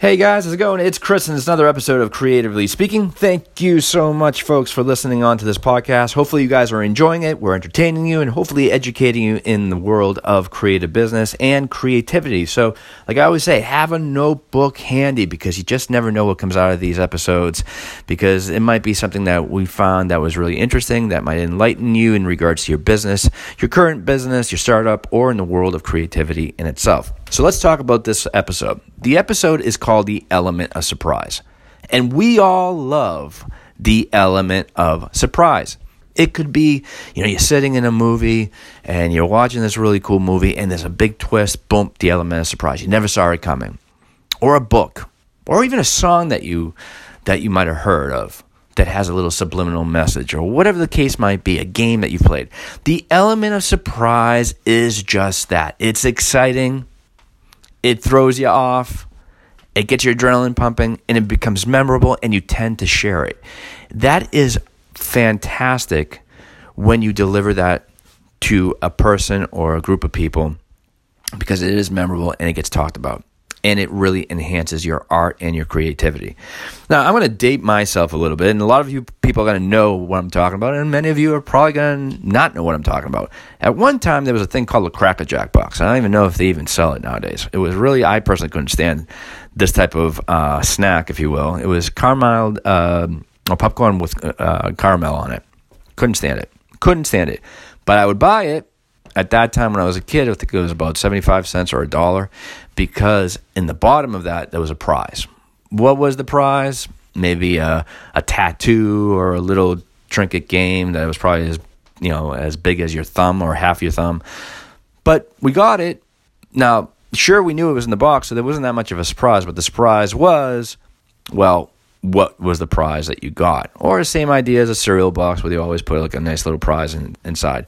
Hey guys, how's it going? It's Chris, and it's another episode of Creatively Speaking. Thank you so much, folks, for listening on to this podcast. Hopefully, you guys are enjoying it. We're entertaining you and hopefully educating you in the world of creative business and creativity. So, like I always say, have a notebook handy because you just never know what comes out of these episodes. Because it might be something that we found that was really interesting, that might enlighten you in regards to your business, your current business, your startup, or in the world of creativity in itself. So let's talk about this episode. The episode is called The Element of Surprise. And we all love the element of surprise. It could be, you know, you're sitting in a movie and you're watching this really cool movie and there's a big twist, boom, the element of surprise. You never saw it coming. Or a book, or even a song that you that you might have heard of that has a little subliminal message or whatever the case might be, a game that you played. The element of surprise is just that. It's exciting it throws you off, it gets your adrenaline pumping, and it becomes memorable, and you tend to share it. That is fantastic when you deliver that to a person or a group of people because it is memorable and it gets talked about and it really enhances your art and your creativity. Now, I'm going to date myself a little bit, and a lot of you people are going to know what I'm talking about, and many of you are probably going to not know what I'm talking about. At one time, there was a thing called a Cracker Jack box. I don't even know if they even sell it nowadays. It was really, I personally couldn't stand this type of uh, snack, if you will. It was caramel uh, or popcorn with uh, caramel on it. Couldn't stand it. Couldn't stand it. But I would buy it at that time when I was a kid, I think it was about 75 cents or a dollar because in the bottom of that, there was a prize. What was the prize? Maybe a, a tattoo or a little trinket game that was probably as, you know, as big as your thumb or half your thumb. But we got it. Now, sure, we knew it was in the box, so there wasn't that much of a surprise, but the surprise was, well, what was the prize that you got? Or the same idea as a cereal box where you always put like a nice little prize in, inside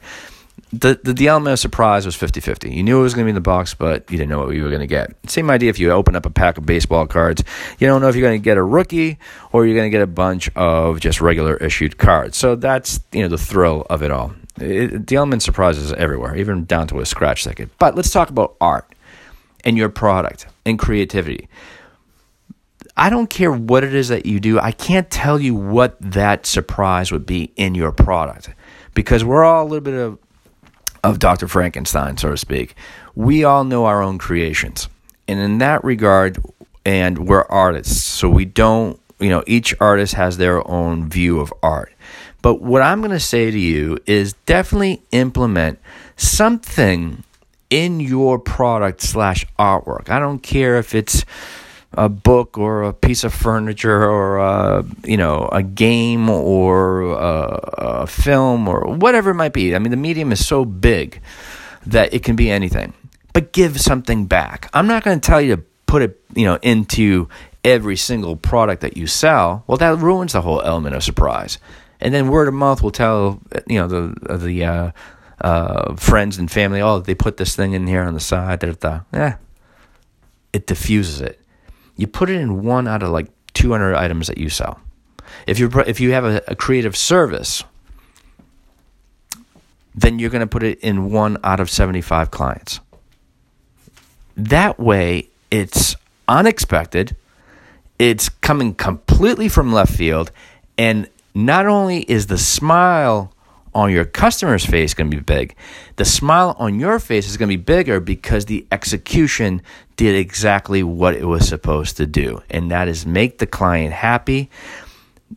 the, the, element of surprise was 50 50. You knew it was going to be in the box, but you didn't know what you were going to get. Same idea if you open up a pack of baseball cards. You don't know if you're going to get a rookie or you're going to get a bunch of just regular issued cards. So that's you know the thrill of it all. It, the element of surprise is everywhere, even down to a scratch ticket. But let's talk about art and your product and creativity. I don't care what it is that you do. I can't tell you what that surprise would be in your product because we're all a little bit of of Dr. Frankenstein, so to speak. We all know our own creations. And in that regard, and we're artists, so we don't, you know, each artist has their own view of art. But what I'm going to say to you is definitely implement something in your product slash artwork. I don't care if it's a book or a piece of furniture or a, you know a game or a, a, film or whatever it might be. I mean, the medium is so big that it can be anything. But give something back. I'm not going to tell you to put it you know into every single product that you sell. Well, that ruins the whole element of surprise. And then word of mouth will tell you know the the uh, uh, friends and family. Oh, they put this thing in here on the side. Da. Yeah, it diffuses it you put it in one out of like 200 items that you sell. If you if you have a, a creative service, then you're going to put it in one out of 75 clients. That way, it's unexpected, it's coming completely from left field, and not only is the smile on your customer's face going to be big. The smile on your face is going to be bigger because the execution did exactly what it was supposed to do, and that is make the client happy.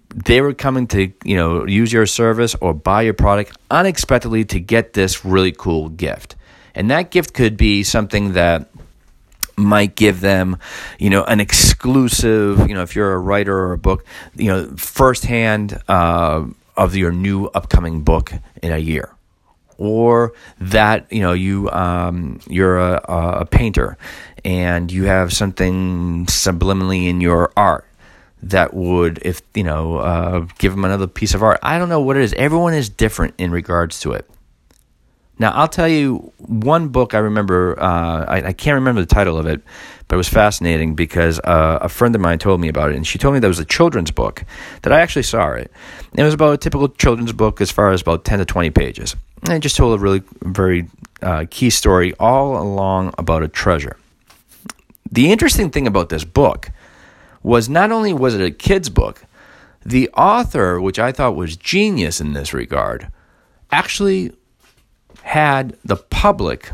They were coming to, you know, use your service or buy your product unexpectedly to get this really cool gift. And that gift could be something that might give them, you know, an exclusive, you know, if you're a writer or a book, you know, firsthand uh, of your new upcoming book in a year. Or that you know you um, you're a, a painter and you have something subliminally in your art that would if you know uh, give them another piece of art. I don't know what it is. Everyone is different in regards to it. Now i'll tell you one book i remember uh, I, I, can't remember the title of it but it was fascinating because uh, a friend of mine told me about it, and she told me that was a children's book that I actually saw it. it was about a typical children's book as far as about 10 to 20 pages. And it just told a really very uh, key story all along about a treasure. The interesting thing about this book was not only was it a kid's book, the author, which I thought was genius in this regard, actually had the public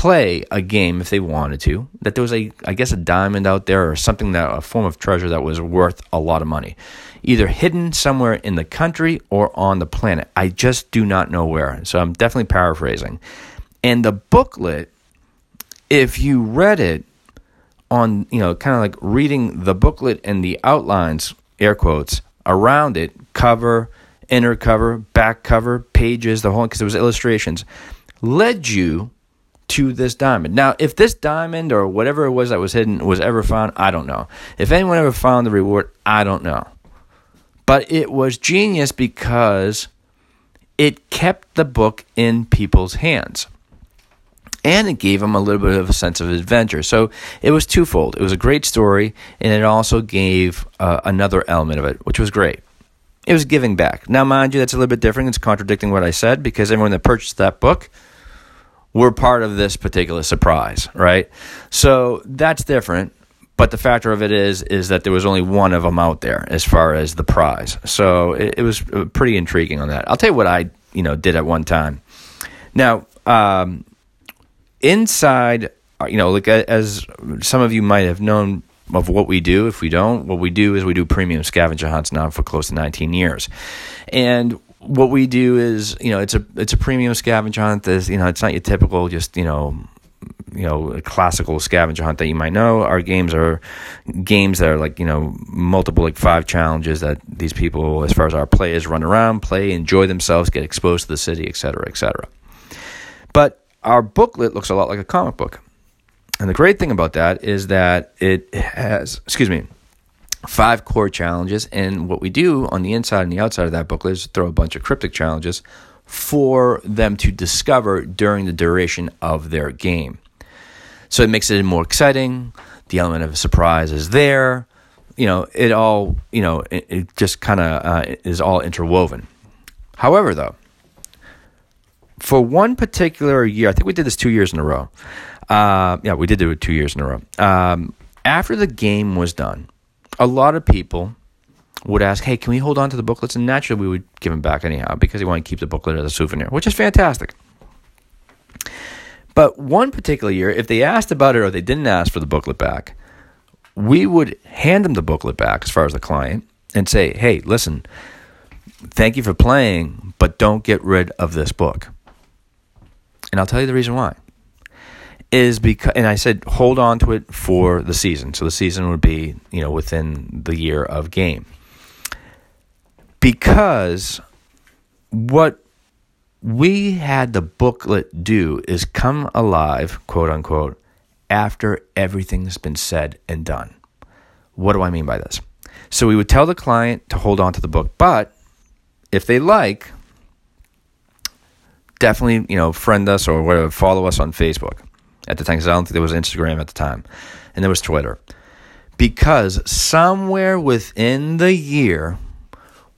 play a game if they wanted to. That there was a, I guess, a diamond out there or something that a form of treasure that was worth a lot of money, either hidden somewhere in the country or on the planet. I just do not know where. So I'm definitely paraphrasing. And the booklet, if you read it on, you know, kind of like reading the booklet and the outlines, air quotes, around it, cover, inner cover, back cover, pages, the whole, because there was illustrations, led you to this diamond. Now, if this diamond or whatever it was that was hidden was ever found, I don't know. If anyone ever found the reward, I don't know. But it was genius because it kept the book in people's hands. And it gave them a little bit of a sense of adventure. So it was twofold. It was a great story, and it also gave uh, another element of it, which was great. It was giving back. Now, mind you, that's a little bit different. It's contradicting what I said because everyone that purchased that book were part of this particular surprise, right? So that's different. But the factor of it is is that there was only one of them out there as far as the prize. So it, it was uh, pretty intriguing on that. I'll tell you what I you know did at one time. Now um, inside, uh, you know, like as some of you might have known of what we do. If we don't, what we do is we do premium scavenger hunts now for close to 19 years, and what we do is, you know, it's a it's a premium scavenger hunt. There's, you know, it's not your typical just, you know, you know, classical scavenger hunt that you might know. Our games are games that are like, you know, multiple like five challenges that these people, as far as our players, run around, play, enjoy themselves, get exposed to the city, etc., etc. But our booklet looks a lot like a comic book. And the great thing about that is that it has, excuse me, five core challenges. And what we do on the inside and the outside of that booklet is throw a bunch of cryptic challenges for them to discover during the duration of their game. So it makes it more exciting. The element of surprise is there. You know, it all, you know, it, it just kind of uh, is all interwoven. However, though, for one particular year, I think we did this two years in a row. Uh, yeah, we did do it two years in a row. Um, after the game was done, a lot of people would ask, "Hey, can we hold on to the booklets?" And naturally, we would give them back anyhow because they want to keep the booklet as a souvenir, which is fantastic. But one particular year, if they asked about it or they didn't ask for the booklet back, we would hand them the booklet back as far as the client and say, "Hey, listen, thank you for playing, but don't get rid of this book." And I'll tell you the reason why is because and I said hold on to it for the season. So the season would be, you know, within the year of game. Because what we had the booklet do is come alive, quote unquote, after everything's been said and done. What do I mean by this? So we would tell the client to hold on to the book, but if they like, definitely, you know, friend us or whatever, follow us on Facebook at the time because I don't think there was Instagram at the time, and there was Twitter. Because somewhere within the year,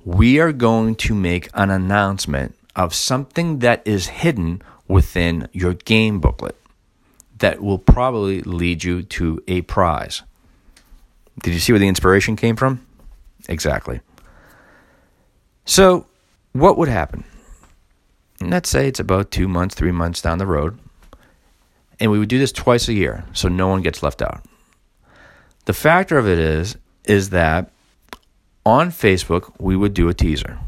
we are going to make an announcement of something that is hidden within your game booklet that will probably lead you to a prize. Did you see where the inspiration came from? Exactly. So, what would happen? Let's say it's about two months, three months down the road. And we would do this twice a year, so no one gets left out. The factor of it is is that on Facebook we would do a teaser.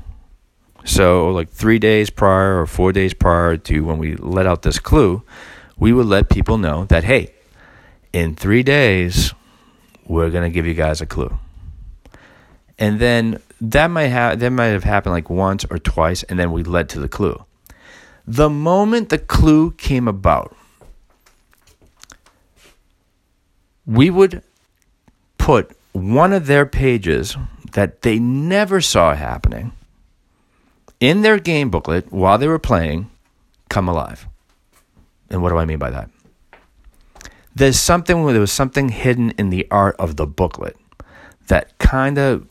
So like 3 days prior or 4 days prior to when we let out this clue, we would let people know that hey, in 3 days we're going to give you guys a clue. And then that might have that might have happened like once or twice and then we led to the clue. The moment the clue came about, we would put one of their pages that they never saw happening in their game booklet while they were playing come alive. And what do I mean by that? There's something there was something hidden in the art of the booklet that kind of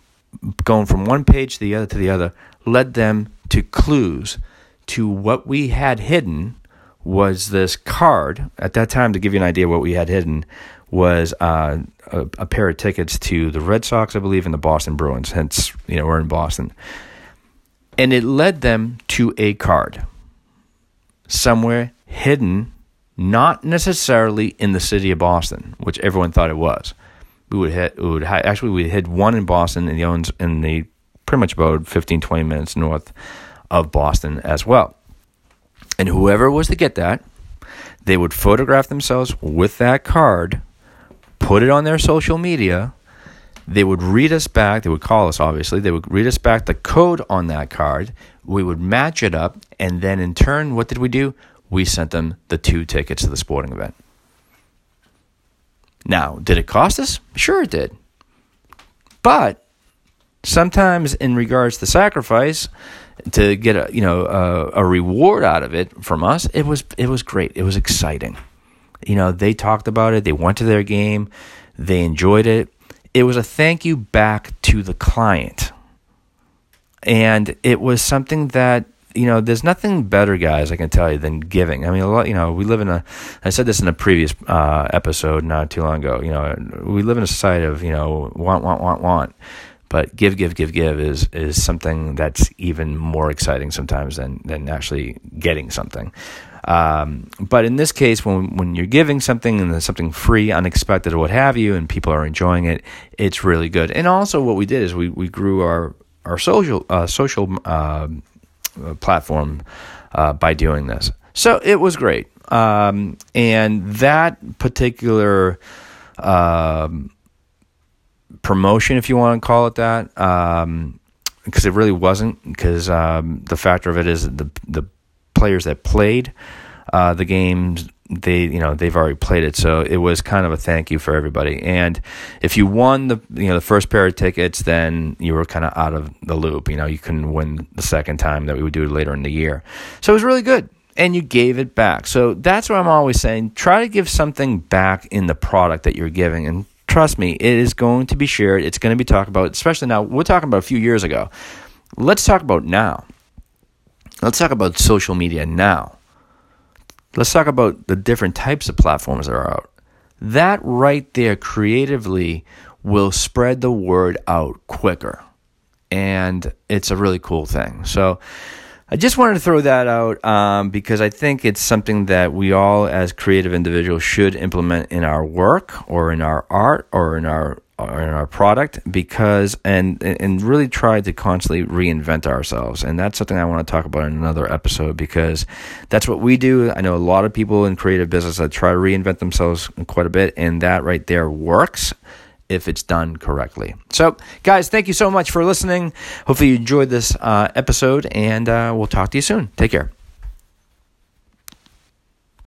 going from one page to the other to the other led them to clues to what we had hidden was this card at that time to give you an idea what we had hidden was uh, a, a, pair of tickets to the Red Sox, I believe, and the Boston Bruins. Hence, you know, we're in Boston. And it led them to a card somewhere hidden, not necessarily in the city of Boston, which everyone thought it was. We would hit, we would actually we hit one in Boston and the owns in the pretty much about 15, 20 minutes north of Boston as well. And whoever was to get that, they would photograph themselves with that card, put it on their social media. They would read us back. They would call us, obviously. They would read us back the code on that card. We would match it up. And then in turn, what did we do? We sent them the two tickets to the sporting event. Now, did it cost us? Sure, it did. But sometimes, in regards to sacrifice, to get a you know a, a, reward out of it from us, it was it was great. It was exciting. You know, they talked about it. They went to their game. They enjoyed it. It was a thank you back to the client, and it was something that you know, there's nothing better, guys, I can tell you, than giving. I mean, a lot, you know, we live in a, I said this in a previous uh, episode not too long ago, you know, we live in a society of, you know, want, want, want, want. But give, give, give, give is is something that's even more exciting sometimes than than actually getting something. Um, but in this case, when when you're giving something and there's something free, unexpected, or what have you, and people are enjoying it, it's really good. And also, what we did is we we grew our our social uh, social uh, platform uh, by doing this. So it was great, um, and that particular. Um, promotion, if you want to call it that, um, because it really wasn't. Because um, the factor of it is the the players that played uh, the games, they you know they've already played it, so it was kind of a thank you for everybody. And if you won the you know the first pair of tickets, then you were kind of out of the loop. You know you couldn't win the second time that we would do it later in the year. So it was really good and you gave it back. So that's what I'm always saying. Try to give something back in the product that you're giving and trust me, it is going to be shared. It's going to be talked about, especially now. We're talking about a few years ago. Let's talk about now. Let's talk about social media now. Let's talk about the different types of platforms that are out. That right there creatively will spread the word out quicker. And it's a really cool thing. So, I just wanted to throw that out um, because I think it's something that we all, as creative individuals, should implement in our work or in our art or in our in our product because and and really try to constantly reinvent ourselves and that's something I want to talk about in another episode because that's what we do. I know a lot of people in creative business that try to reinvent themselves quite a bit and that right there works if it's done correctly. So, guys, thank you so much for listening. Hopefully, you enjoyed this uh, episode, and uh, we'll talk to you soon. Take care.